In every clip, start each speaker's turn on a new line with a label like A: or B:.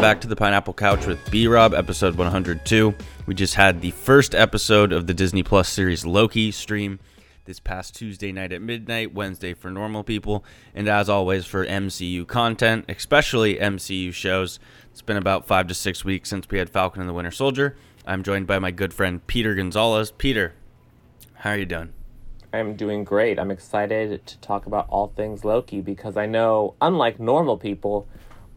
A: welcome back to the Pineapple Couch with B Rob, episode 102. We just had the first episode of the Disney Plus series Loki stream this past Tuesday night at midnight, Wednesday for normal people, and as always for MCU content, especially MCU shows. It's been about five to six weeks since we had Falcon and the Winter Soldier. I'm joined by my good friend Peter Gonzalez. Peter, how are you doing?
B: I'm doing great. I'm excited to talk about all things Loki because I know, unlike normal people,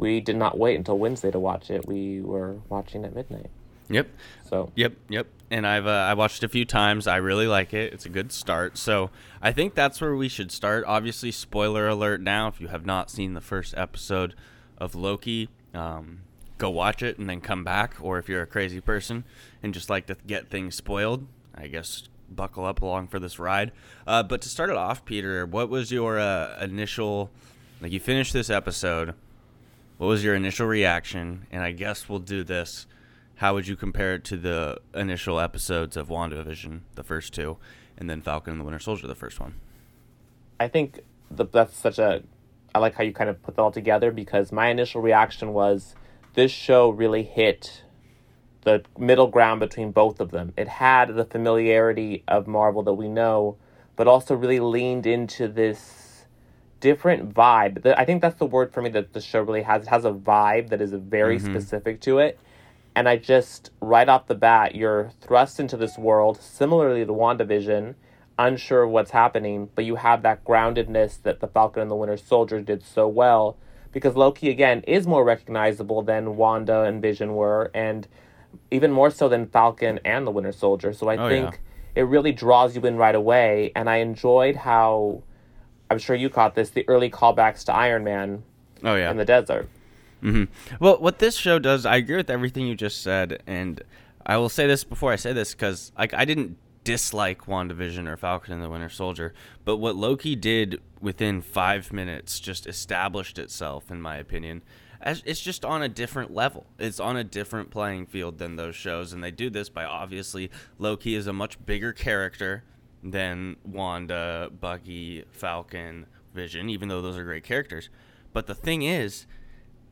B: we did not wait until Wednesday to watch it. We were watching at midnight.
A: Yep.
B: So
A: Yep, yep. And I've uh, I watched it a few times. I really like it. It's a good start. So I think that's where we should start. Obviously, spoiler alert now. If you have not seen the first episode of Loki, um, go watch it and then come back. Or if you're a crazy person and just like to get things spoiled, I guess buckle up along for this ride. Uh, but to start it off, Peter, what was your uh, initial like? You finished this episode. What was your initial reaction? And I guess we'll do this how would you compare it to the initial episodes of WandaVision, the first two, and then Falcon and the Winter Soldier, the first one?
B: I think the, that's such a. I like how you kind of put that all together because my initial reaction was this show really hit the middle ground between both of them. It had the familiarity of Marvel that we know, but also really leaned into this different vibe. I think that's the word for me that the show really has. It has a vibe that is very mm-hmm. specific to it and I just, right off the bat, you're thrust into this world, similarly to WandaVision, unsure of what's happening, but you have that groundedness that the Falcon and the Winter Soldier did so well. Because Loki, again, is more recognizable than Wanda and Vision were, and even more so than Falcon and the Winter Soldier. So I oh, think yeah. it really draws you in right away. And I enjoyed how, I'm sure you caught this, the early callbacks to Iron Man
A: oh, yeah.
B: in the desert.
A: Mm-hmm. Well, what this show does, I agree with everything you just said, and I will say this before I say this because like I didn't dislike WandaVision or Falcon and the Winter Soldier, but what Loki did within five minutes just established itself, in my opinion. As, it's just on a different level. It's on a different playing field than those shows, and they do this by obviously Loki is a much bigger character than Wanda, Bucky, Falcon, Vision, even though those are great characters. But the thing is,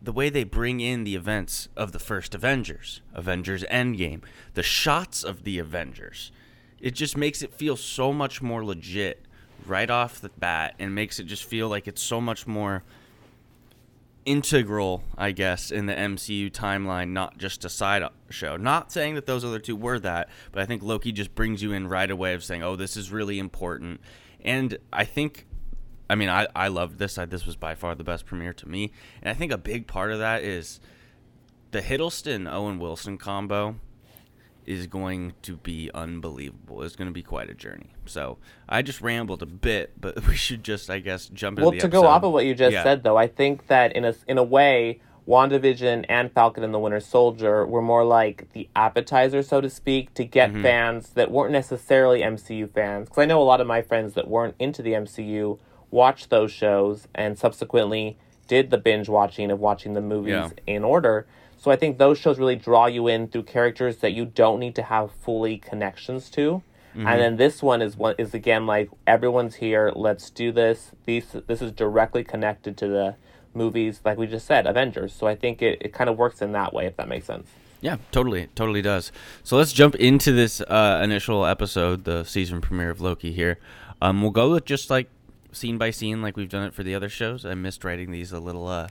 A: the way they bring in the events of the first Avengers, Avengers Endgame, the shots of the Avengers, it just makes it feel so much more legit right off the bat and makes it just feel like it's so much more integral, I guess, in the MCU timeline, not just a side show. Not saying that those other two were that, but I think Loki just brings you in right away of saying, oh, this is really important. And I think I mean, I, I loved this. I, this was by far the best premiere to me. And I think a big part of that is the Hiddleston Owen Wilson combo is going to be unbelievable. It's going to be quite a journey. So I just rambled a bit, but we should just, I guess, jump into
B: well, to
A: episode.
B: go off of what you just yeah. said, though, I think that in a in a way, WandaVision and Falcon and the Winter Soldier were more like the appetizer, so to speak, to get mm-hmm. fans that weren't necessarily MCU fans. Because I know a lot of my friends that weren't into the MCU watched those shows and subsequently did the binge watching of watching the movies yeah. in order. So I think those shows really draw you in through characters that you don't need to have fully connections to. Mm-hmm. And then this one is one is again like everyone's here, let's do this. These this is directly connected to the movies, like we just said, Avengers. So I think it, it kind of works in that way, if that makes sense.
A: Yeah, totally, totally does. So let's jump into this uh, initial episode, the season premiere of Loki here. Um, we'll go with just like scene by scene like we've done it for the other shows. I missed writing these a little uh,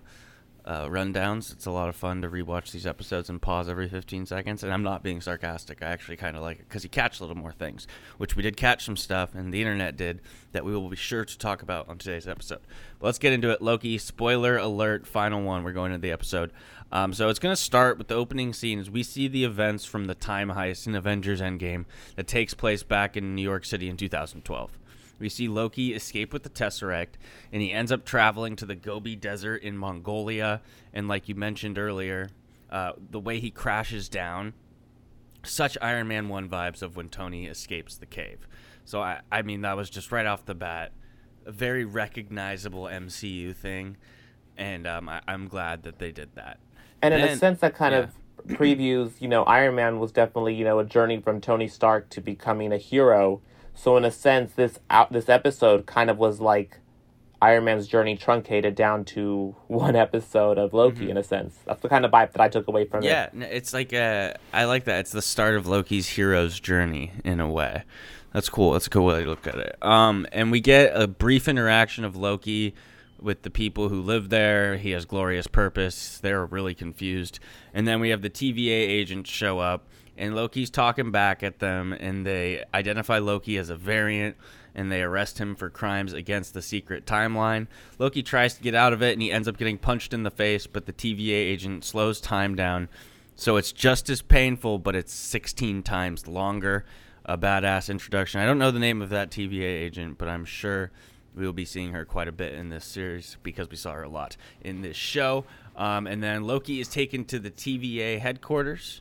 A: uh, rundowns. It's a lot of fun to rewatch these episodes and pause every 15 seconds. And I'm not being sarcastic. I actually kind of like it because you catch a little more things, which we did catch some stuff, and the internet did that we will be sure to talk about on today's episode. But let's get into it. Loki, spoiler alert, final one. We're going into the episode. Um, so it's going to start with the opening scenes. we see the events from the time heist in Avengers Endgame that takes place back in New York City in 2012. We see Loki escape with the Tesseract, and he ends up traveling to the Gobi Desert in Mongolia. And like you mentioned earlier, uh, the way he crashes down, such Iron Man 1 vibes of when Tony escapes the cave. So, I, I mean, that was just right off the bat a very recognizable MCU thing. And um, I, am glad that they did that.
B: And in a sense, that kind yeah. of previews, you know, Iron Man was definitely, you know, a journey from Tony Stark to becoming a hero so in a sense, this out this episode kind of was like Iron Man's journey truncated down to one episode of Loki
A: Mm-hmm.
B: in a sense. That's the kind of vibe that I took away from it.
A: Yeah, it's like uh, I like that. It's the start of Loki's hero's journey in a way. That's cool. That's a cool way to look at it. Um, and we get a brief interaction of Loki with the people who live there. He has glorious purpose. They're really confused. And then we have the TVA agents show up, and Loki's talking back at them, and they identify Loki as a variant. And they arrest him for crimes against the secret timeline. Loki tries to get out of it, and he ends up getting punched in the face. But the TVA agent slows time down, so it's just as painful, but it's 16 times longer. A badass introduction. I don't know the name of that TVA agent, but I'm sure we will be seeing her quite a bit in this series because we saw her a lot in this show. Um, and then Loki is taken to the TVA headquarters.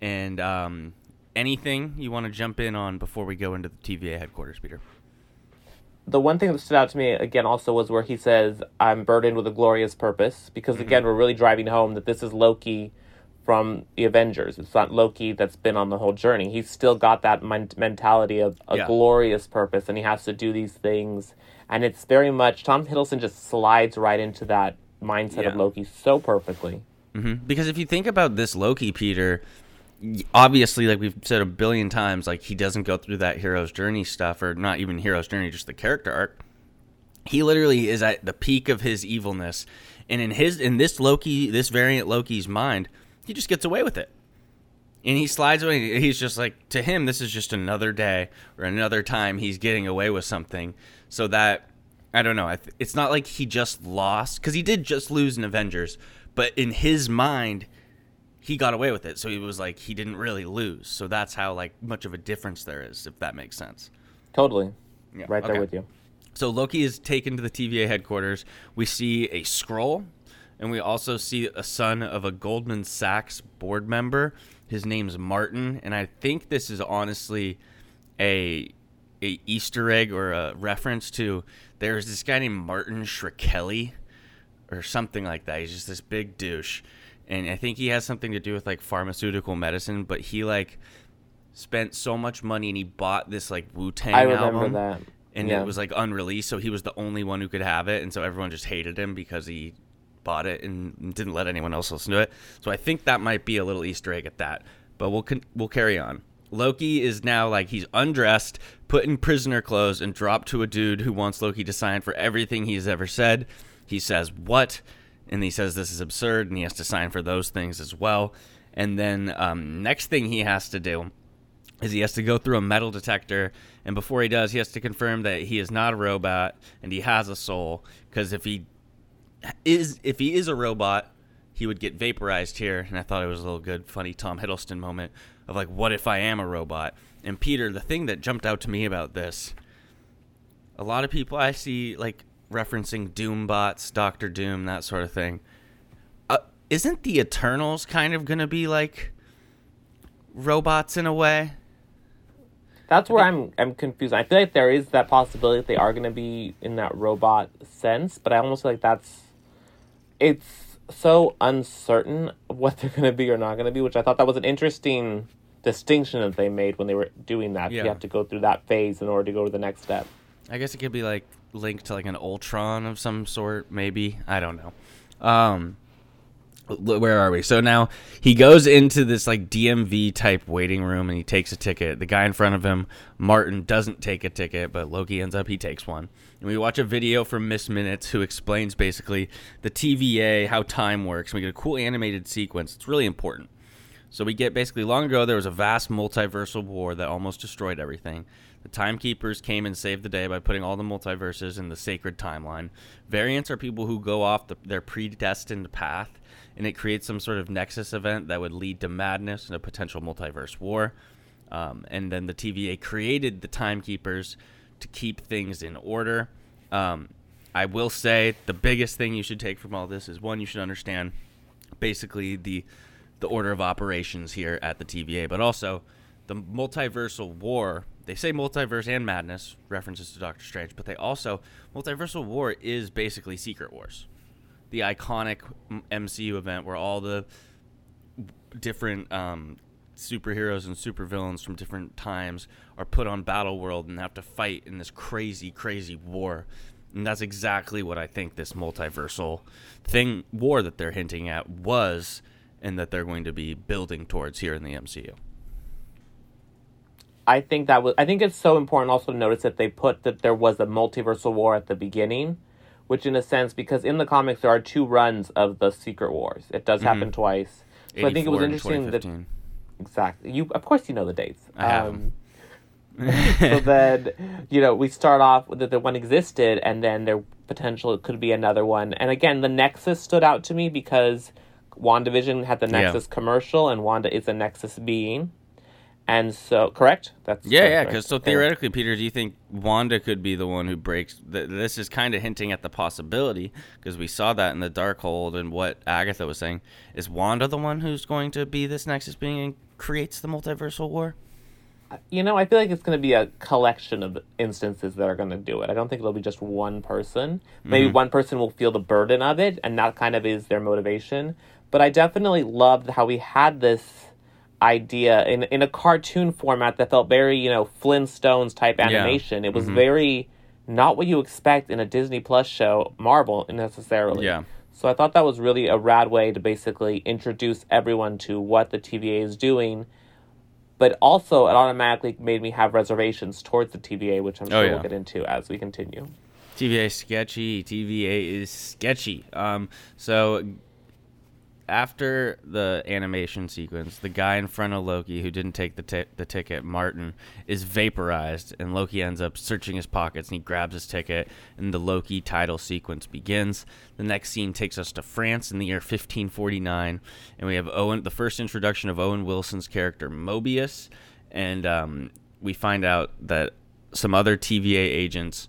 A: And um, anything you want to jump in on before we go into the TVA headquarters, Peter?
B: the one thing that stood out to me again also was where he says, "I'm burdened with a glorious purpose," because again, we're really driving home that this is Loki from the Avengers. It's not Loki that's been on the whole journey. He's still got that men- mentality of a
A: Yeah.
B: glorious purpose, and he has to do these things. And it's very much Tom Hiddleston just slides right into that mindset of Loki so perfectly.
A: hmm Because if you think about this Loki, Peter, obviously, like we've said a billion times, like he doesn't go through that hero's journey stuff, or not even hero's journey, just the character arc. He literally is at the peak of his evilness, and in his in this Loki, this variant Loki's mind, he just gets away with it, and he slides away. He's just like to him, this is just another day or another time he's getting away with something. So that I don't know. It's not like he just lost because he did just lose in Avengers, but in his mind, he got away with it. So he was like he didn't really lose. So that's how like much of a difference there is, if that makes sense.
B: Totally,
A: Yeah,
B: right there with you.
A: So Loki is taken to the TVA headquarters. We see a scroll, and we also see a son of a Goldman Sachs board member. His name's Martin, and I think this is honestly a a Easter egg or a reference to there's this guy named Martin Shkreli or something like that. He's just this big douche, and I think he has something to do with like pharmaceutical medicine. But he like spent so much money and he bought this like Wu Tang
B: I remember
A: album
B: that.
A: and
B: Yeah.
A: it was like unreleased, so he was the only one who could have it, and so everyone just hated him because he bought it and didn't let anyone else listen to it. So I think that might be a little Easter egg at that. But we'll con- we'll carry on. Loki is now like he's undressed, put in prisoner clothes, and dropped to a dude who wants Loki to sign for everything he's ever said. He says what, and he says this is absurd, and he has to sign for those things as well. And then um, next thing he has to do is he has to go through a metal detector. And before he does he has to confirm that he is not a robot and he has a soul. Because if he is if he is a robot he would get vaporized here. And i thought it was a little good funny tom hiddleston moment of like what if i am a robot? And peter the thing that jumped out to me about this a lot of people i see like referencing doom bots dr doom that sort of thing uh, isn't the eternals kind of gonna be like robots in a way
B: That's where I'm I'm confused. I feel like there is that possibility that they are going to be in that robot sense, but I almost feel like that's it's so uncertain what they're going to be or not going to be, which I thought that was an interesting distinction that they made when they were doing that.
A: Yeah.
B: You have to go through that phase in order to go to the next step.
A: I guess it could be like linked to like an Ultron of some sort, maybe. I don't know. Um, where are we? So now he goes into this like DMV type waiting room and he takes a ticket. The guy in front of him, Martin, doesn't take a ticket, but Loki ends up he takes one. And we watch a video from Miss Minutes who explains basically the TVA, how time works. And we get a cool animated sequence. It's really important. So we get basically long ago there was a vast multiversal war that almost destroyed everything. The timekeepers came and saved the day by putting all the multiverses in the sacred timeline. Variants are people who go off the, their predestined path, and it creates some sort of nexus event that would lead to madness and a potential multiverse war. Um, and then the TVA created the timekeepers to keep things in order. Um, I will say the biggest thing you should take from all this is one, you should understand basically the the order of operations here at the TVA, but also the multiversal war. They say multiverse and madness, references to Doctor Strange, but they also multiversal war is basically Secret Wars, the iconic MCU event where all the different um, superheroes and supervillains from different times are put on Battle World and have to fight in this crazy, crazy war. And that's exactly what I think this multiversal thing war that they're hinting at was and that they're going to be building towards here in the MCU.
B: I think that was I think it's so important also to notice that they put that there was a multiversal war at the beginning, which in a sense because in the comics there are two runs of the Secret Wars. It does
A: Mm-hmm.
B: happen twice. So I think it was interesting that exactly. You of course you know the dates.
A: I have 'em.
B: so then, you know, we start off with that the one existed, and then there potential could be another one. And again, the Nexus stood out to me because WandaVision had the
A: Yeah.
B: Nexus commercial, and Wanda is a Nexus being. And so, correct? That's
A: Yeah, yeah. Because so theoretically, Peter, do you think Wanda could be the one who breaks? Th- this is kind of hinting at the possibility because we saw that in the Darkhold and what Agatha was saying. Is Wanda the one who's going to be this Nexus being and creates the multiversal war?
B: Uh, you know, I feel like it's going to be a collection of instances that are going to do it. I don't think it'll be just one person. Maybe mm-hmm. one person will feel the burden of it, and that kind of is their motivation. But I definitely loved how we had this idea in in a cartoon format that felt very, you know, Flintstones type animation. It was very not what you expect in a Disney Plus show, Marvel necessarily.
A: Yeah.
B: So I thought that was really a rad way to basically introduce everyone to what the TVA is doing but also it automatically made me have reservations towards the TVA, which I'm sure
A: Oh, yeah.
B: we'll get into as we continue.
A: TVA is sketchy. TVA is sketchy. Um, so after the animation sequence, the guy in front of Loki who didn't take the ti- the ticket, Martin, is vaporized, and Loki ends up searching his pockets and he grabs his ticket, and the Loki title sequence begins. The next scene takes us to France in the year 1549, and we have Owen, the first introduction of Owen Wilson's character Mobius, and um, we find out that some other TVA agents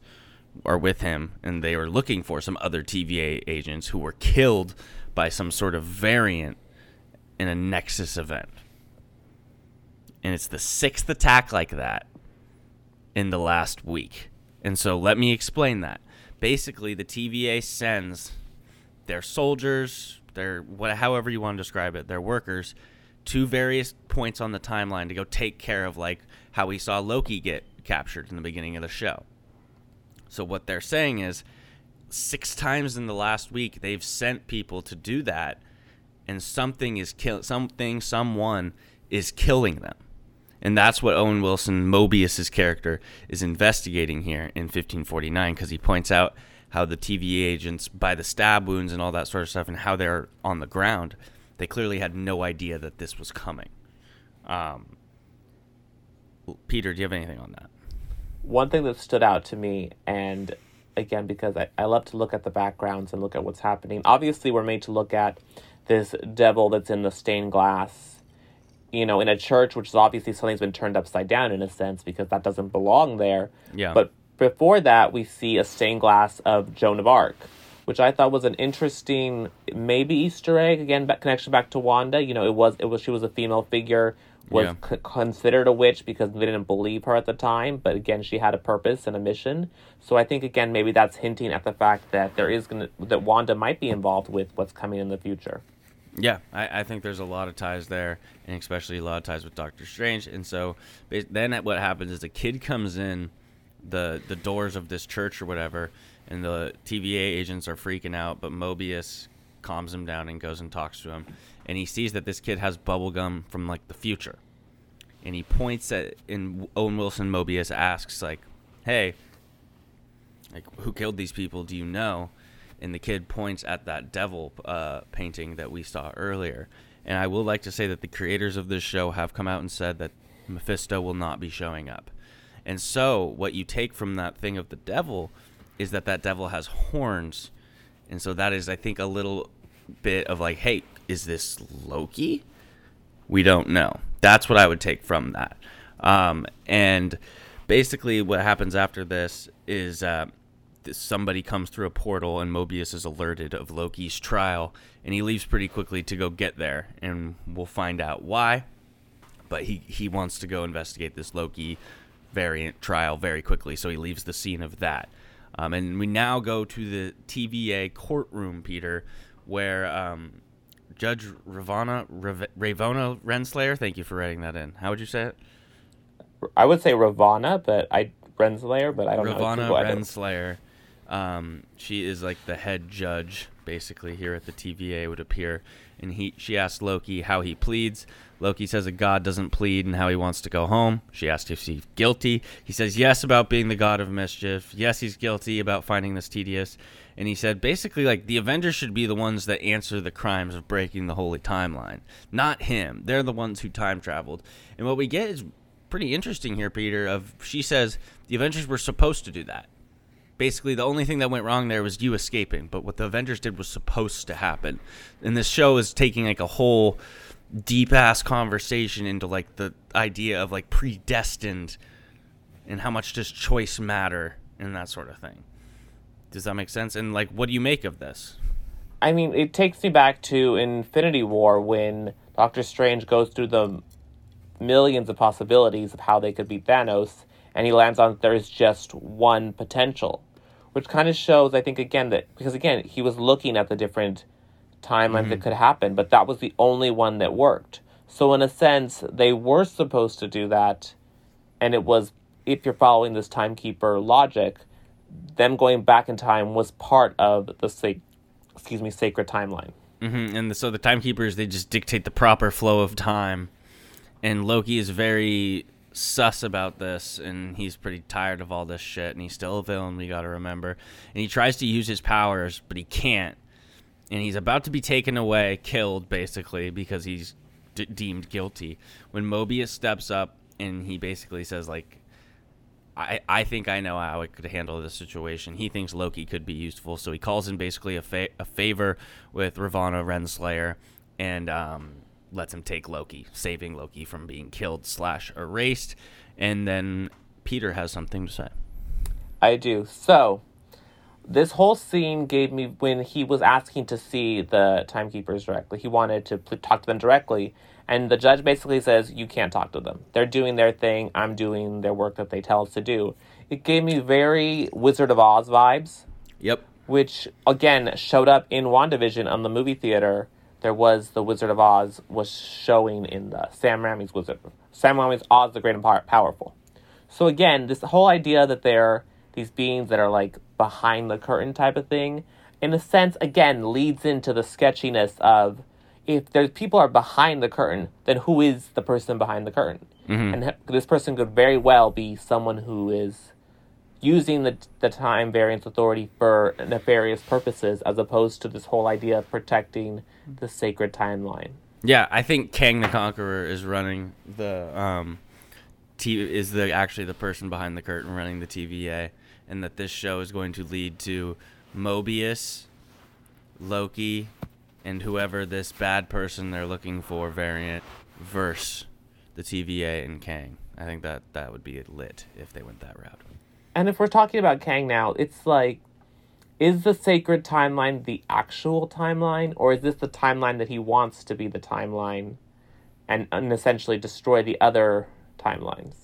A: are with him, and they were looking for some other TVA agents who were killed by some sort of variant in a Nexus event. And it's the sixth attack like that in the last week. And so let me explain that. Basically, the TVA sends their soldiers, their what, however you want to describe it, their workers, to various points on the timeline to go take care of like how we saw Loki get captured in the beginning of the show. So what they're saying is six times in the last week they've sent people to do that and something is kill something someone is killing them. And that's what Owen Wilson Mobius's character is investigating here in 1549 because he points out how the TVA agents by the stab wounds and all that sort of stuff and how they're on the ground, they clearly had no idea that this was coming. Um, Peter, do you have anything on that?
B: One thing that stood out to me, and again, because I, I love to look at the backgrounds and look at what's happening. Obviously, we're made to look at this devil that's in the stained glass, you know, in a church, which is obviously something's been turned upside down in a sense because that doesn't belong there.
A: Yeah.
B: But before that, we see a stained glass of Joan of Arc, which I thought was an interesting, maybe Easter egg. Again, back, connection back to Wanda. You know, it was it was she was a female figure, was
A: Yeah.
B: c- considered a witch because they didn't believe her at the time. But again, she had a purpose and a mission. So I think again, maybe that's hinting at the fact that there is gonna that Wanda might be involved with what's coming in the future.
A: Yeah, I, I think there's a lot of ties there, and especially a lot of ties with Doctor Strange. And so then what happens is a kid comes in the the doors of this church or whatever, and the TVA agents are freaking out, but Mobius calms him down and goes and talks to him, and he sees that this kid has bubble gum from like the future, and he points at and Owen Wilson Mobius asks like, "Hey, like who killed these people? Do you know?" And the kid points at that devil uh, painting that we saw earlier. And I will like to say that the creators of this show have come out and said that Mephisto will not be showing up. And so, what you take from that thing of the devil is that that devil has horns. And so, that is, I think, a little bit of like, hey, is this Loki? We don't know. That's what I would take from that. Um, and basically, what happens after this is uh, somebody comes through a portal, and Mobius is alerted of Loki's trial, and he leaves pretty quickly to go get there, and we'll find out why. But he, he wants to go investigate this Loki variant trial very quickly, so he leaves the scene of that. Um, and we now go to the TVA courtroom, Peter, where um, Judge Ravana Rav- Ravonna Renslayer. Thank you for writing that in. How would you say it?
B: I would say Ravana, but I Renslayer, but I don't know.
A: Ravana
B: Well, I don't-
A: Renslayer Um, she is like the head judge, basically here at the TVA would appear, and he she asks Loki how he pleads. Loki says a god doesn't plead and how he wants to go home. She asks if he's guilty. He says yes about being the god of mischief. Yes, he's guilty about finding this tedious. And he said basically like the Avengers should be the ones that answer the crimes of breaking the holy timeline, not him. They're the ones who time traveled. And what we get is pretty interesting here, Peter. Of she says the Avengers were supposed to do that. Basically, the only thing that went wrong there was you escaping. But what the Avengers did was supposed to happen. And this show is taking like a whole deep ass conversation into like the idea of like predestined and how much does choice matter and that sort of thing. Does that make sense? And like, what do you make of this?
B: I mean, it takes me back to Infinity War when Doctor Strange goes through the millions of possibilities of how they could beat Thanos, and he lands on there's just one potential, which kind of shows, I think, again that because again he was looking at the different timelines mm-hmm. that could happen, but that was the only one that worked. So in a sense, they were supposed to do that, and it was if you're following this timekeeper logic, them going back in time was part of the sac- excuse me sacred timeline.
A: Mm-hmm. And the, so the timekeepers they just dictate the proper flow of time, and Loki is very sus about this, and he's pretty tired of all this shit, and he's still a villain. We got to remember, and he tries to use his powers, but he can't and he's about to be taken away, killed basically because he's d- deemed guilty. When Mobius steps up and he basically says like, I, I think I know how I could handle this situation. He thinks Loki could be useful, so he calls in basically a, fa- a favor with Ravonna Renslayer and um, lets him take Loki, saving Loki from being killed slash erased. And then Peter has something to say.
B: I do. So this whole scene gave me when he was asking to see the timekeepers directly. He wanted to talk to them directly, and the judge basically says, "You can't talk to them. They're doing their thing. I'm doing their work that they tell us to do." It gave me very Wizard of Oz vibes.
A: Yep.
B: Which again showed up in WandaVision on the movie theater. There was the Wizard of Oz was showing in the Sam Raimi's Wizard. Sam Raimi's Oz the Great and Powerful. So again, this whole idea that they're these beings that are like behind the curtain type of thing, in a sense, again, leads into the sketchiness of if there's people are behind the curtain, then who is the person behind the curtain? Mm-hmm. And this person could very well be someone who is using the the time variance authority for nefarious purposes, as opposed to this whole idea of protecting the sacred timeline.
A: Yeah, I think Kang the Conqueror is running the um, T- is the actually the person behind the curtain running the TVA and that this show is going to lead to Mobius, Loki, and whoever this bad person they're looking for variant verse the TVA and Kang. I think that that would be lit if they went that route.
B: And if we're talking about Kang now, it's like is the sacred timeline the actual timeline or is this the timeline that he wants to be the timeline and, and essentially destroy the other timelines?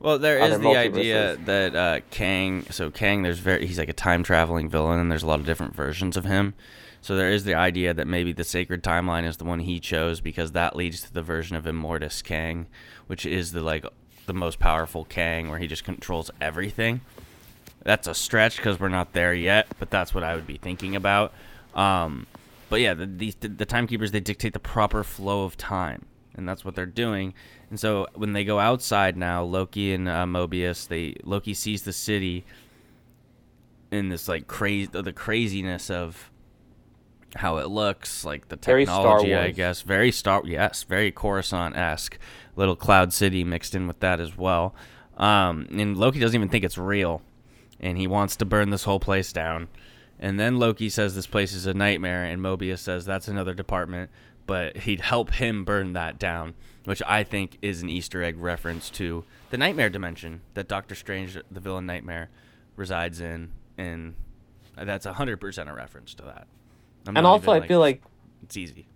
A: Well, there is the idea that uh, Kang. So Kang, there's very he's like a time traveling villain, and there's a lot of different versions of him. So there is the idea that maybe the sacred timeline is the one he chose because that leads to the version of Immortus Kang, which is the like the most powerful Kang, where he just controls everything. That's a stretch because we're not there yet, but that's what I would be thinking about. Um, but yeah, the, the the timekeepers they dictate the proper flow of time, and that's what they're doing. And so when they go outside now, Loki and uh, Mobius, they Loki sees the city in this like crazy the craziness of how it looks, like the technology, I guess, very Star yes, very Coruscant esque, little Cloud City mixed in with that as well. Um, and Loki doesn't even think it's real, and he wants to burn this whole place down. And then Loki says this place is a nightmare, and Mobius says that's another department, but he'd help him burn that down which I think is an Easter egg reference to the nightmare dimension that Doctor Strange, the villain nightmare, resides in, and that's hundred percent a reference to that.
B: I'm and also, I like, feel like
A: it's easy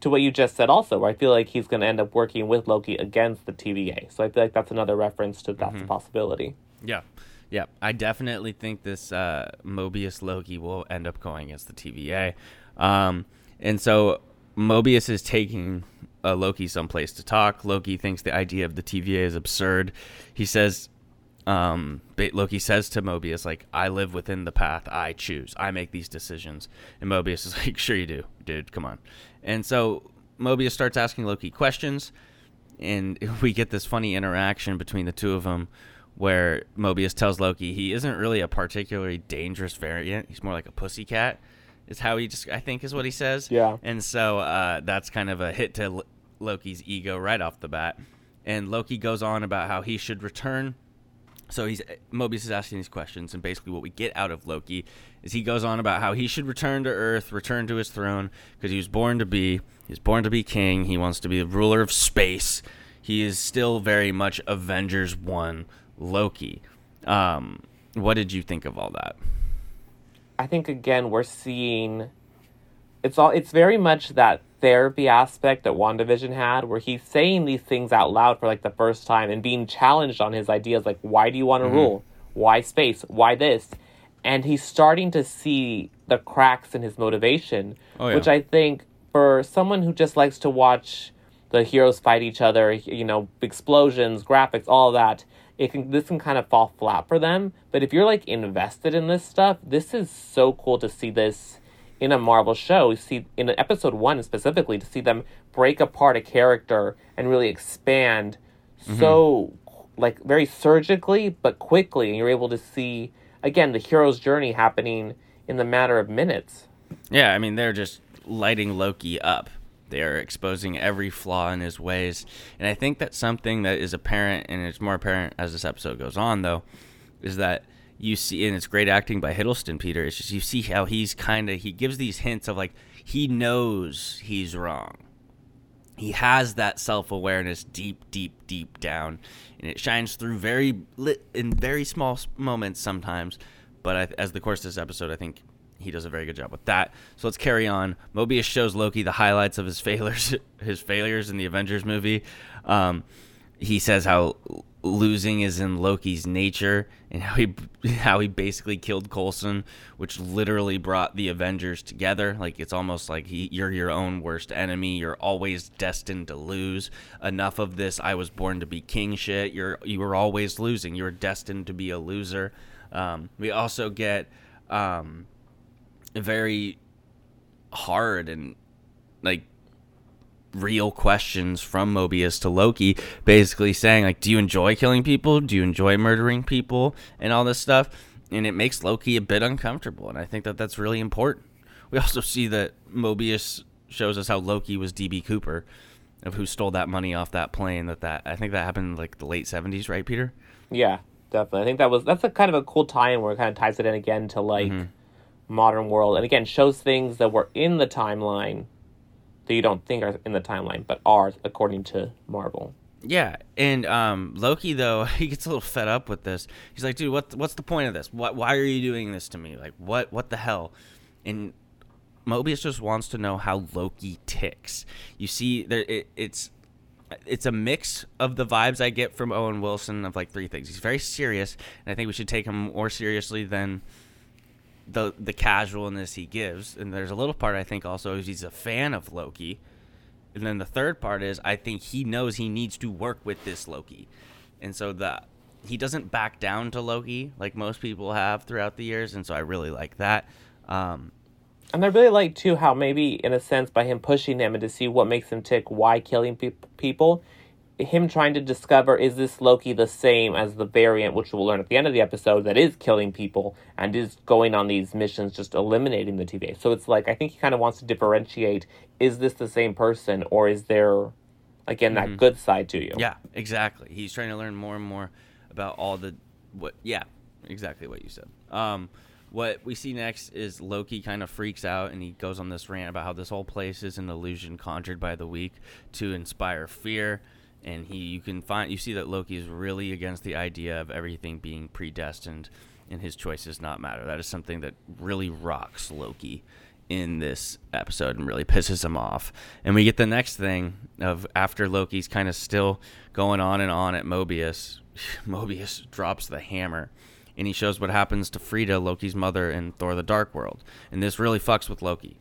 B: to what you just said. Also, where I feel like he's going to end up working with Loki against the TVA. So I feel like that's another reference to that's mm-hmm. a possibility.
A: Yeah. Yeah, I definitely think this uh, Mobius Loki will end up going against the TVA. Um, and so Mobius is taking uh, Loki someplace to talk. Loki thinks the idea of the TVA is absurd. He says um, Loki says to Mobius, like, I live within the path I choose. I make these decisions. And Mobius is like, sure you do, dude. Come on. And so Mobius starts asking Loki questions, and we get this funny interaction between the two of them where Mobius tells Loki he isn't really a particularly dangerous variant. He's more like a pussycat, is how he just, I think, is what he says.
B: Yeah.
A: And so uh, that's kind of a hit to L- Loki's ego right off the bat. And Loki goes on about how he should return so he's Mobius is asking these questions, and basically what we get out of Loki is he goes on about how he should return to Earth, return to his throne, because he was born to be he's born to be king. He wants to be the ruler of space. He is still very much Avengers One Loki. Um, what did you think of all that?
B: I think again we're seeing it's all it's very much that therapy aspect that WandaVision had, where he's saying these things out loud for like the first time and being challenged on his ideas, like, why do you want to mm-hmm. rule? Why space? Why this? And he's starting to see the cracks in his motivation, oh, yeah. which I think for someone who just likes to watch the heroes fight each other, you know, explosions, graphics, all that, it can this can kind of fall flat for them. But if you're like invested in this stuff, this is so cool to see this in a Marvel show, see in episode one specifically, to see them break apart a character and really expand mm-hmm. so like very surgically but quickly, and you're able to see again the hero's journey happening in the matter of minutes.
A: Yeah, I mean they're just lighting Loki up. They're exposing every flaw in his ways, and I think that's something that is apparent, and it's more apparent as this episode goes on, though, is that you see, and it's great acting by Hiddleston, Peter. It's just you see how he's kind of he gives these hints of like he knows he's wrong. He has that self awareness deep, deep, deep down, and it shines through very lit in very small moments sometimes. But I, as the course of this episode, I think he does a very good job with that. So let's carry on. Mobius shows Loki the highlights of his failures, his failures in the Avengers movie. Um, he says how losing is in Loki's nature and how he how he basically killed Coulson, which literally brought the Avengers together. Like it's almost like he, you're your own worst enemy. You're always destined to lose. Enough of this I was born to be king shit. You're you were always losing. You're destined to be a loser. Um, we also get um, very hard and like real questions from Mobius to Loki, basically saying like, "Do you enjoy killing people? Do you enjoy murdering people?" and all this stuff. And it makes Loki a bit uncomfortable, and I think that that's really important. We also see that Mobius shows us how Loki was DB Cooper, of who stole that money off that plane. That that I think that happened like the late seventies, right, Peter?
B: Yeah, definitely. I think that was that's a kind of a cool tie-in where it kind of ties it in again to like mm-hmm. modern world, and again shows things that were in the timeline that you don't think are in the timeline, but are according to Marvel.
A: Yeah, and um, Loki though he gets a little fed up with this. He's like, "Dude, what what's the point of this? What why are you doing this to me? Like, what what the hell?" And Mobius just wants to know how Loki ticks. You see, there it, it's it's a mix of the vibes I get from Owen Wilson of like three things. He's very serious, and I think we should take him more seriously than the the casualness he gives. And there's a little part I think also is he's a fan of Loki. And then the third part is I think he knows he needs to work with this Loki. And so the he doesn't back down to Loki like most people have throughout the years, and so I really like that. Um,
B: and I really like too how maybe in a sense by him pushing him and to see what makes him tick, why killing pe- people, him trying to discover is this Loki the same as the variant, which we'll learn at the end of the episode, that is killing people and is going on these missions, just eliminating the TVA. So it's like I think he kind of wants to differentiate: is this the same person, or is there, again, that mm-hmm. good side to you?
A: Yeah, exactly. He's trying to learn more and more about all the what. Yeah, exactly what you said. Um, what we see next is Loki kind of freaks out and he goes on this rant about how this whole place is an illusion conjured by the weak to inspire fear and he you can find you see that Loki is really against the idea of everything being predestined and his choices not matter. That is something that really rocks Loki in this episode and really pisses him off. And we get the next thing of after Loki's kind of still going on and on at Mobius, Mobius drops the hammer and he shows what happens to Frigga, Loki's mother in Thor the Dark World. And this really fucks with Loki.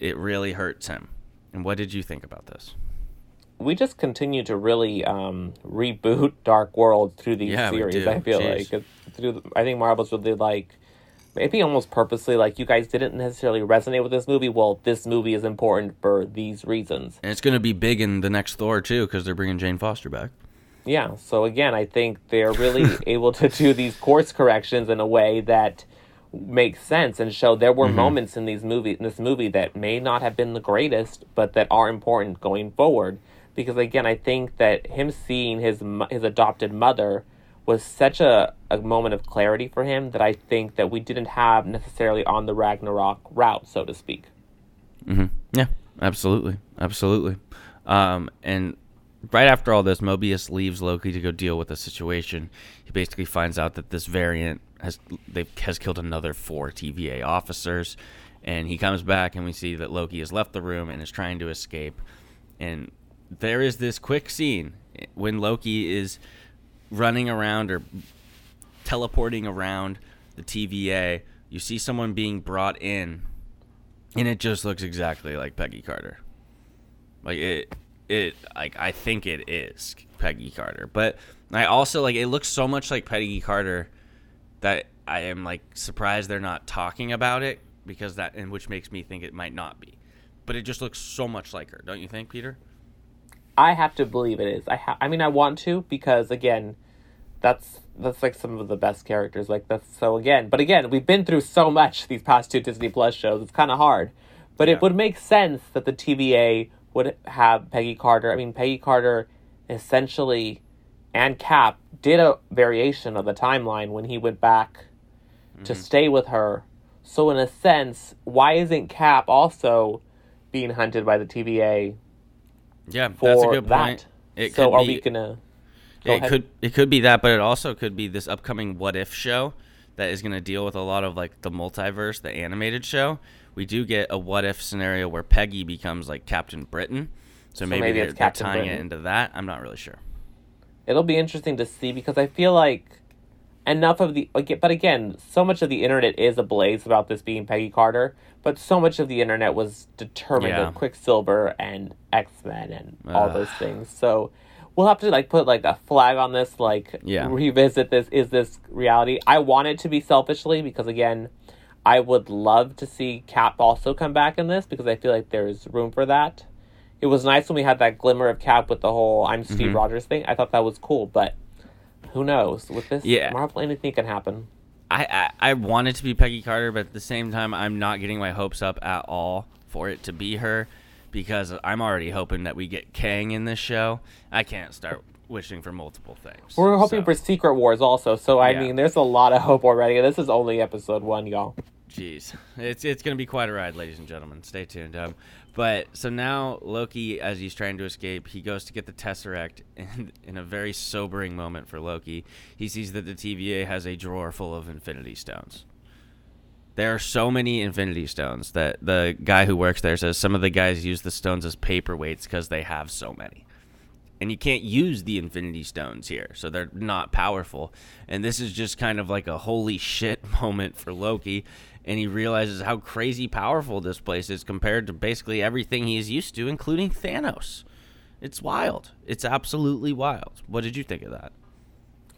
A: It really hurts him. And what did you think about this?
B: We just continue to really um, reboot Dark World through these
A: Yeah,
B: series. I feel
A: Jeez.
B: like through. I think Marvel's really like maybe almost purposely like you guys didn't necessarily resonate with this movie. Well, this movie is important for these reasons.
A: And it's going to be big in the next Thor too, because they're bringing Jane Foster back.
B: Yeah. So again, I think they're really able to do these course corrections in a way that makes sense and show there were moments in these movies in this movie that may not have been the greatest, but that are important going forward. Because again, I think that him seeing his his adopted mother was such a, a moment of clarity for him that I think that we didn't have necessarily on the Ragnarok route, so to speak.
A: hmm Yeah, absolutely, absolutely. Um, and right after all this, Mobius leaves Loki to go deal with the situation. He basically finds out that this variant has they has killed another four TVA officers, and he comes back and we see that Loki has left the room and is trying to escape. And there is this quick scene when Loki is running around or teleporting around the TVA. You see someone being brought in and it just looks exactly like Peggy Carter. Like it, it like I think it is Peggy Carter, but I also like it looks so much like Peggy Carter that I am like surprised they're not talking about it because that and which makes me think it might not be. But it just looks so much like her, don't you think, Peter?
B: I have to believe it is. I ha- I mean, I want to because again, that's that's like some of the best characters. Like that's so again, but again, we've been through so much these past two Disney Plus shows. It's kind of hard, but
A: Yeah.
B: it would make sense that the TVA would have Peggy Carter. I mean, Peggy Carter essentially and Cap did a variation of the timeline when he went back to mm-hmm. stay with her. So in a sense, why isn't Cap also being hunted by the TVA
A: Yeah, that's a good
B: that.
A: point. It
B: so are
A: be,
B: we gonna? Go
A: it
B: ahead.
A: could it could be that, but it also could be this upcoming What If show that is going to deal with a lot of like the multiverse, the animated show. We do get a What If scenario where Peggy becomes like Captain Britain. So, maybe,
B: maybe
A: they're, they're tying it into that. I'm not really sure.
B: It'll be interesting to see because I feel like enough of the but again, so much of the internet is ablaze about this being Peggy Carter, but so much of the internet was determined
A: Yeah.
B: of Quicksilver and X Men and all those things. So we'll have to like put like a flag on this, like
A: Yeah.
B: revisit this. Is this reality? I want it to be selfishly because again, I would love to see Cap also come back in this because I feel like there's room for that. It was nice when we had that glimmer of Cap with the whole "I'm Steve
A: Mhm.
B: Rogers" thing. I thought that was cool, but who knows? With this
A: Yeah.
B: Marvel, anything can happen.
A: I, I I want it to be Peggy Carter, but at the same time, I'm not getting my hopes up at all for it to be her because I'm already hoping that we get Kang in this show. I can't start wishing for multiple things.
B: We're hoping
A: So,
B: for Secret Wars also. So I
A: Yeah.
B: mean, there's a lot of hope already. This is only episode one, y'all.
A: Jeez, it's it's gonna be quite a ride, ladies and gentlemen. Stay tuned. Um, but so now Loki, as he's trying to escape, he goes to get the Tesseract, and in a very sobering moment for Loki, he sees that the TVA has a drawer full of Infinity Stones. There are so many Infinity Stones that the guy who works there says some of the guys use the stones as paperweights because they have so many. And you can't use the infinity stones here so they're not powerful. And this is just kind of like a holy shit moment for loki and he realizes how crazy powerful this place is compared to basically everything he's used to including thanos it's wild it's absolutely wild what did you think of that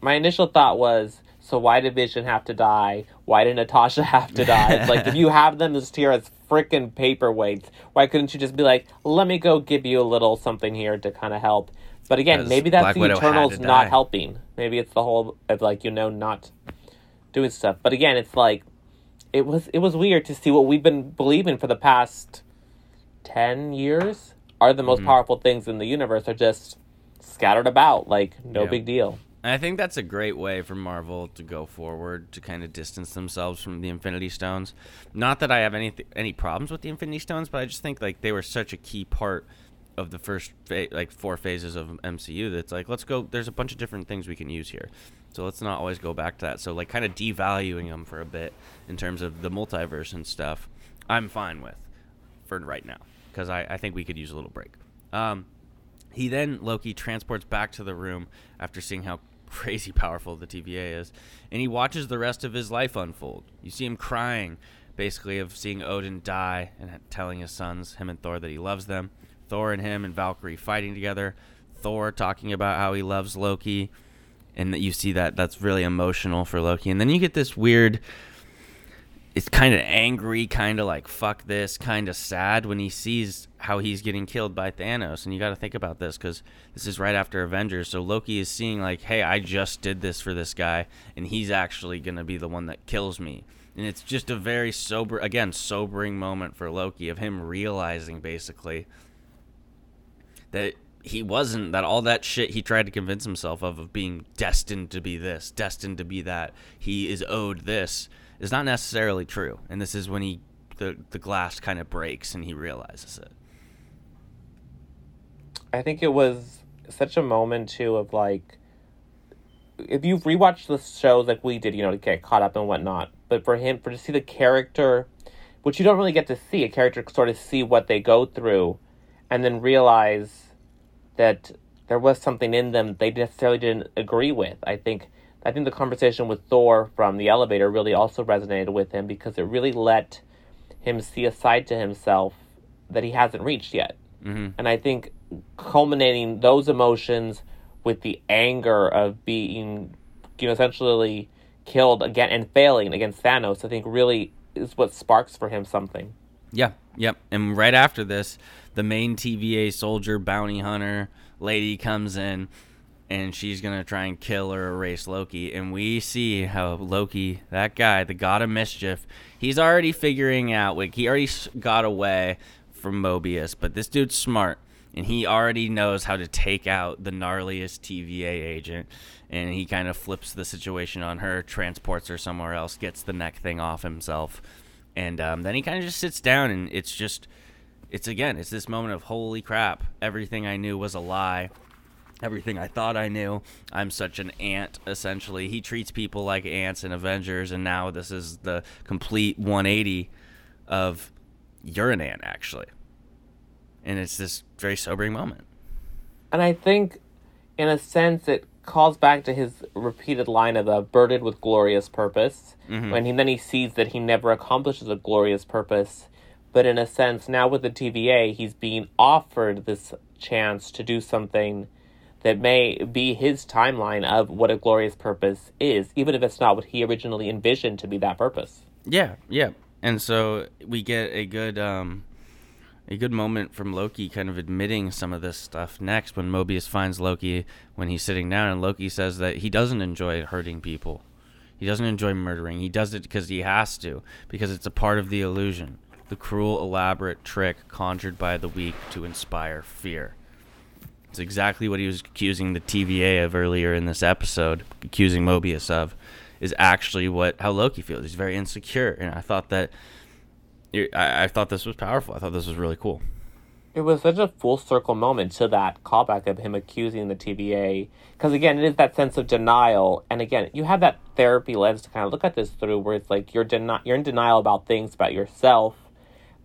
B: My initial thought was, so why did Vision have to die? Why did Natasha have to die? It's like if you have them just here as freaking paperweights, why couldn't you just be like, let me go give you a little something here to kind of help? But again, maybe that's
A: Black
B: the
A: Widow
B: Eternals not
A: die.
B: helping. Maybe it's the whole of like you know not doing stuff. But again, it's like it was it was weird to see what we've been believing for the past ten years are the most
A: Mm-hmm.
B: powerful things in the universe are just scattered about. Like no
A: Yeah.
B: big deal.
A: And I think that's a great way for Marvel to go forward to kind of distance themselves from the Infinity Stones. Not that I have any any problems with the Infinity Stones, but I just think like they were such a key part of the first fa- like four phases of MCU that's like let's go there's a bunch of different things we can use here. So let's not always go back to that. So like kind of devaluing them for a bit in terms of the multiverse and stuff. I'm fine with for right now because I, I think we could use a little break. Um, he then Loki transports back to the room after seeing how crazy powerful the TVA is, and he watches the rest of his life unfold. You see him crying, basically of seeing Odin die and telling his sons, him and Thor, that he loves them. Thor and him and Valkyrie fighting together. Thor talking about how he loves Loki, and that you see that that's really emotional for Loki. And then you get this weird. It's kind of angry, kind of like fuck this, kind of sad when he sees how he's getting killed by Thanos. And you got to think about this because this is right after Avengers. So Loki is seeing like, hey, I just did this for this guy, and he's actually gonna be the one that kills me and it's just a very sober again sobering moment for loki of him realizing basically that he wasn't that all that shit he tried to convince himself of of being destined to be this destined to be that he is owed this is not necessarily true. And this is when he the, the glass kind of breaks and he realizes it.
B: I think it was such a moment too of like if you've rewatched the shows like we did you know to get caught up and whatnot but for him for to see the character which you don't really get to see a character sort of see what they go through and then realize that there was something in them they necessarily didn't agree with i think i think the conversation with thor from the elevator really also resonated with him because it really let him see a side to himself that he hasn't reached yet
A: mm-hmm.
B: and i think culminating those emotions with the anger of being you know essentially killed again and failing against Thanos, I think really is what sparks for him something.
A: Yeah, yep. And right after this, the main TVA soldier bounty hunter lady comes in and she's to try and kill or erase Loki. And we see how Loki, that guy, the god of mischief, he's already figuring out, like, he already got away from Mobius, but this dude's smart and he already knows how to take out the gnarliest TVA agent. And he kind of flips the situation on her, transports her somewhere else, gets the neck thing off himself, and um, then he kind of just sits down. And it's just, it's again, it's this moment of holy crap! Everything I knew was a lie. Everything I thought I knew. I'm such an ant, essentially. He treats people like ants in Avengers, and now this is the complete 180 of you're an ant, actually and it's this very sobering moment.
B: And I think, in a sense, it calls back to his repeated line of the burdened with glorious purpose.
A: Mm-hmm.
B: When he then he sees that he never accomplishes a glorious purpose, but in a sense, now with the TVA, he's being offered this chance to do something that may be his timeline of what a glorious purpose is, even if it's not what he originally envisioned to be that purpose.
A: Yeah, yeah. And so we get a good um, a good moment from Loki kind of admitting some of this stuff next when Mobius finds Loki when he's sitting down and Loki says that he doesn't enjoy hurting people. He doesn't enjoy murdering. He does it because he has to, because it's a part of the illusion. The cruel, elaborate trick conjured by the weak to inspire fear. It's exactly what he was accusing the TVA of earlier in this episode, accusing Mobius of, is actually what how Loki feels. He's very insecure, and I thought that I, I thought this was powerful. I thought this was really cool.
B: It was such a full circle moment to that callback of him accusing the TVA. Because again, it is that sense of denial. And again, you have that therapy lens to kind of look at this through where it's like you're, deni- you're in denial about things about yourself.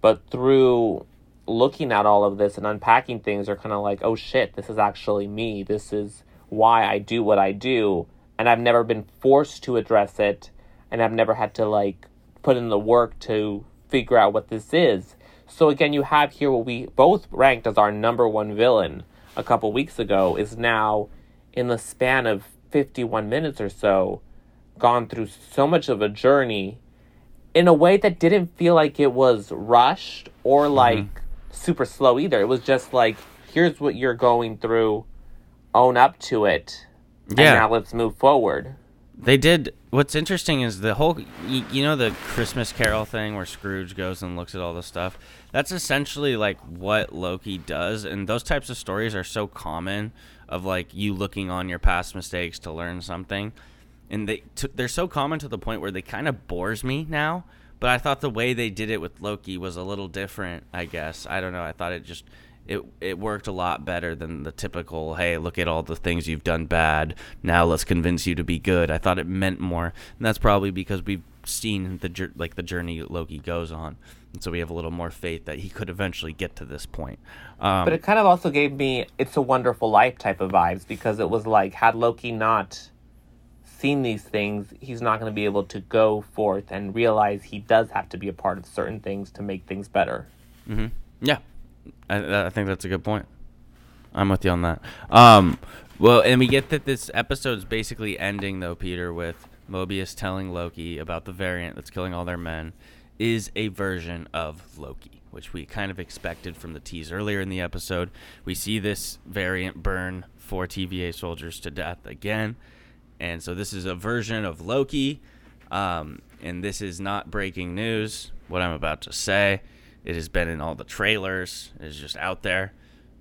B: But through looking at all of this and unpacking things, are kind of like, oh shit, this is actually me. This is why I do what I do. And I've never been forced to address it. And I've never had to like put in the work to figure out what this is. So again, you have here what we both ranked as our number one villain a couple weeks ago is now in the span of 51 minutes or so gone through so much of a journey in a way that didn't feel like it was rushed or mm-hmm. like mm-hmm. super slow either. It was just like here's what you're going through, own up to it. Yeah. now let's move forward.
A: They did. What's interesting is the whole, you, you, know, the Christmas Carol thing where Scrooge goes and looks at all the stuff. That's essentially like what Loki does, and those types of stories are so common. Of like you looking on your past mistakes to learn something, and they t- they're so common to the point where they kind of bores me now. But I thought the way they did it with Loki was a little different. I guess I don't know. I thought it just it it worked a lot better than the typical hey look at all the things you've done bad now let's convince you to be good i thought it meant more and that's probably because we've seen the like the journey loki goes on and so we have a little more faith that he could eventually get to this point
B: um, but it kind of also gave me it's a wonderful life type of vibes because it was like had loki not seen these things he's not going to be able to go forth and realize he does have to be a part of certain things to make things better
A: mm-hmm. yeah I, I think that's a good point. I'm with you on that. Um, well, and we get that this episode is basically ending though, Peter, with Mobius telling Loki about the variant that's killing all their men is a version of Loki, which we kind of expected from the tease earlier in the episode. We see this variant burn four TVA soldiers to death again, and so this is a version of Loki. Um, and this is not breaking news. What I'm about to say, it has been in all the trailers. It's just out there.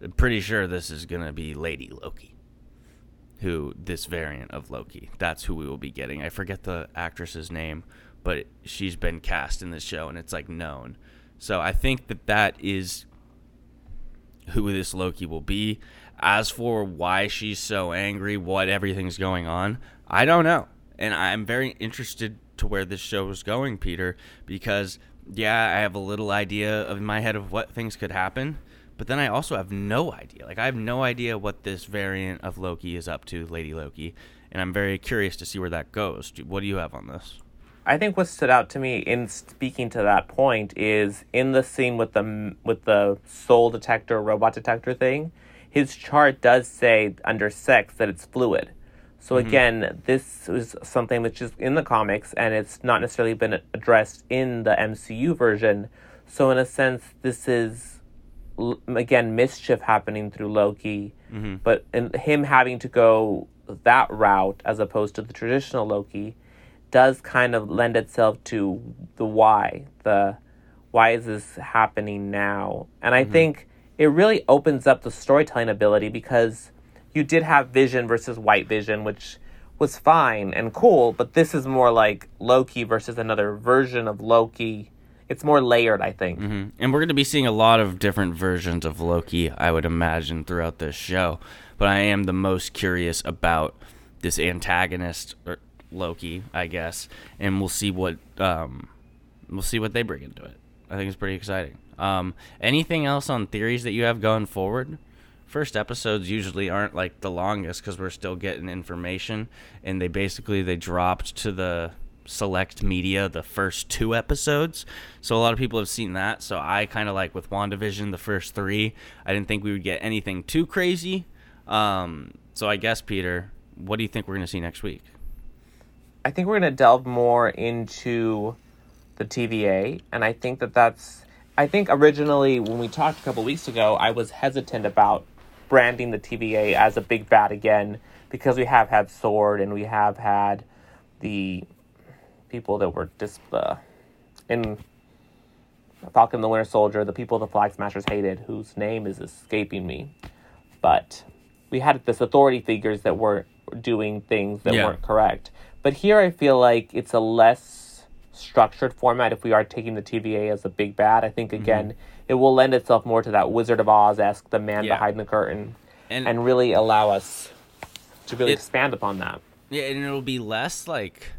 A: I'm pretty sure this is gonna be Lady Loki, who this variant of Loki. That's who we will be getting. I forget the actress's name, but she's been cast in this show, and it's like known. So I think that that is who this Loki will be. As for why she's so angry, what everything's going on, I don't know. And I'm very interested to where this show is going, Peter, because yeah, I have a little idea of in my head of what things could happen, but then I also have no idea. Like I have no idea what this variant of Loki is up to, Lady Loki, and I'm very curious to see where that goes. What do you have on this?
B: I think what stood out to me in speaking to that point is in the scene with the with the soul detector, robot detector thing. His chart does say under sex that it's fluid. So mm-hmm. again, this is something which is in the comics and it's not necessarily been addressed in the MCU version. So in a sense, this is again mischief happening through Loki, mm-hmm. but in him having to go that route as opposed to the traditional Loki does kind of lend itself to the why the why is this happening now and i mm-hmm. think it really opens up the storytelling ability because you did have vision versus white vision which was fine and cool but this is more like loki versus another version of loki it's more layered i think
A: mm-hmm. and we're going to be seeing a lot of different versions of loki i would imagine throughout this show but i am the most curious about this antagonist or Loki, I guess, and we'll see what um, we'll see what they bring into it. I think it's pretty exciting. Um, anything else on theories that you have going forward? First episodes usually aren't like the longest because we're still getting information, and they basically they dropped to the select media the first two episodes. So a lot of people have seen that. So I kind of like with WandaVision the first three. I didn't think we would get anything too crazy. Um, so I guess Peter, what do you think we're gonna see next week?
B: I think we're to delve more into the TVA, and I think that that's. I think originally when we talked a couple weeks ago, I was hesitant about branding the TVA as a big bad again because we have had Sword and we have had the people that were just uh, in Falcon the Winter Soldier, the people the Flag Smashers hated, whose name is escaping me. But we had this authority figures that were doing things that yeah. weren't correct. But here I feel like it's a less structured format if we are taking the TVA as a big bad. I think, mm-hmm. again, mm-hmm. it will lend itself more to that Wizard of Oz esque, the man yeah. behind the curtain, and, and really allow us to really it, expand upon that.
A: Yeah, and it'll be less like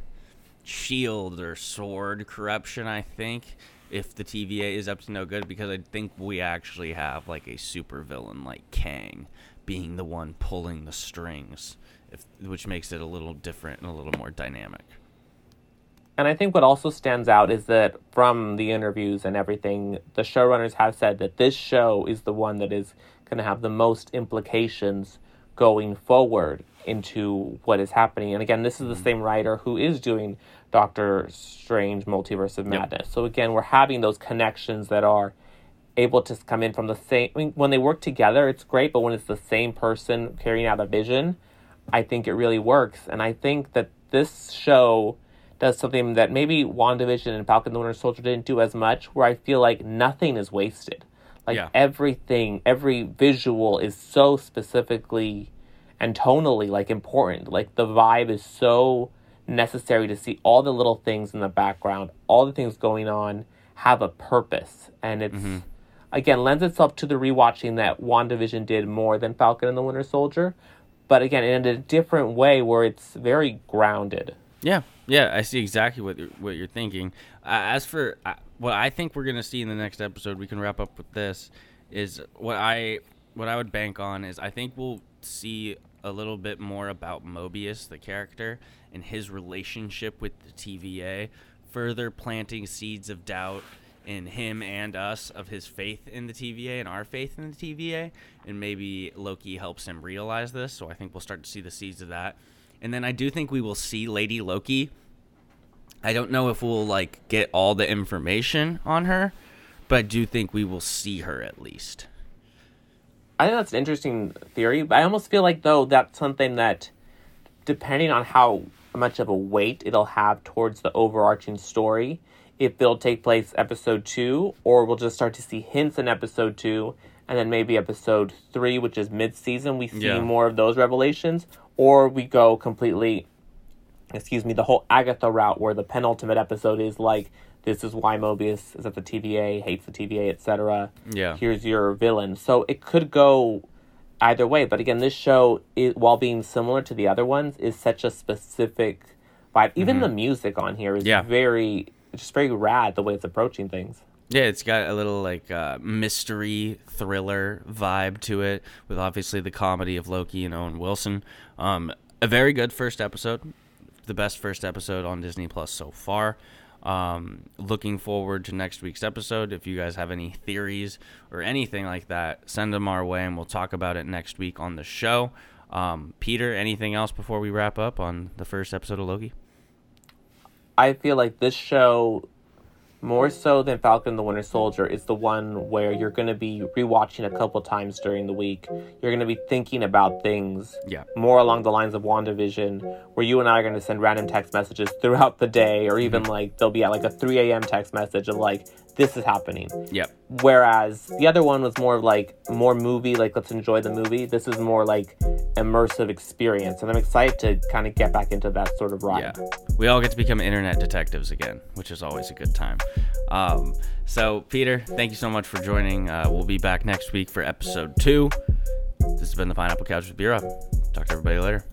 A: shield or sword corruption, I think, if the TVA is up to no good, because I think we actually have like a super villain like Kang being the one pulling the strings if, which makes it a little different and a little more dynamic.
B: And I think what also stands out is that from the interviews and everything, the showrunners have said that this show is the one that is going to have the most implications going forward into what is happening. And again, this is the mm-hmm. same writer who is doing Doctor Strange Multiverse of Madness. Yep. So again, we're having those connections that are able to come in from the same I mean, when they work together, it's great, but when it's the same person carrying out a vision, I think it really works. And I think that this show does something that maybe WandaVision and Falcon the Winter Soldier didn't do as much, where I feel like nothing is wasted. Like yeah. everything, every visual is so specifically and tonally like important. Like the vibe is so necessary to see all the little things in the background, all the things going on have a purpose. And it's mm-hmm. again lends itself to the rewatching that WandaVision did more than Falcon and the Winter Soldier, but again in a different way where it's very grounded.
A: Yeah, yeah, I see exactly what you're, what you're thinking. Uh, as for uh, what I think we're gonna see in the next episode, we can wrap up with this. Is what I what I would bank on is I think we'll see a little bit more about Mobius, the character, and his relationship with the TVA, further planting seeds of doubt in him and us of his faith in the TVA and our faith in the TVA, and maybe Loki helps him realize this. So I think we'll start to see the seeds of that. And then I do think we will see Lady Loki. I don't know if we'll like get all the information on her, but I do think we will see her at least.
B: I think that's an interesting theory. I almost feel like though that's something that, depending on how much of a weight it'll have towards the overarching story, if it'll take place episode two, or we'll just start to see hints in episode two, and then maybe episode three, which is mid season, we see
A: Yeah.
B: more of those revelations, or we go completely excuse me, the whole Agatha route where the penultimate episode is like, this is why Mobius is at the TVA, hates the TVA, etc.
A: Yeah.
B: Here's your villain. So it could go either way. But again, this show, is, while being similar to the other ones, is such a specific vibe. Even the music on here is
A: Mm-hmm. Yeah.
B: very, just very rad the way it's approaching things.
A: Yeah, it's got a little like uh, mystery thriller vibe to it, with obviously the comedy of Loki and Owen Wilson. Um, a very good first episode, the best first episode on Disney Plus so far. Um, looking forward to next week's episode. If you guys have any theories or anything like that, send them our way, and we'll talk about it next week on the show. Um, Peter, anything else before we wrap up on the first episode of Loki?
B: I feel like this show, more so than Falcon and the Winter Soldier, is the one where you're going to be rewatching a couple times during the week. You're going to be thinking about things
A: Yeah.
B: more along the lines of WandaVision, where you and I are going to send random text messages throughout the day, or even mm-hmm. like there'll be at like a 3 a.m. text message of like, this is happening.
A: Yep.
B: Whereas the other one was more of like more movie, like let's enjoy the movie. This is more like immersive experience, and I'm excited to kind of get back into that sort of ride.
A: Yeah. We all get to become internet detectives again, which is always a good time. Um, so, Peter, thank you so much for joining. Uh, we'll be back next week for episode two. This has been the Pineapple Couch with Brob. Talk to everybody later.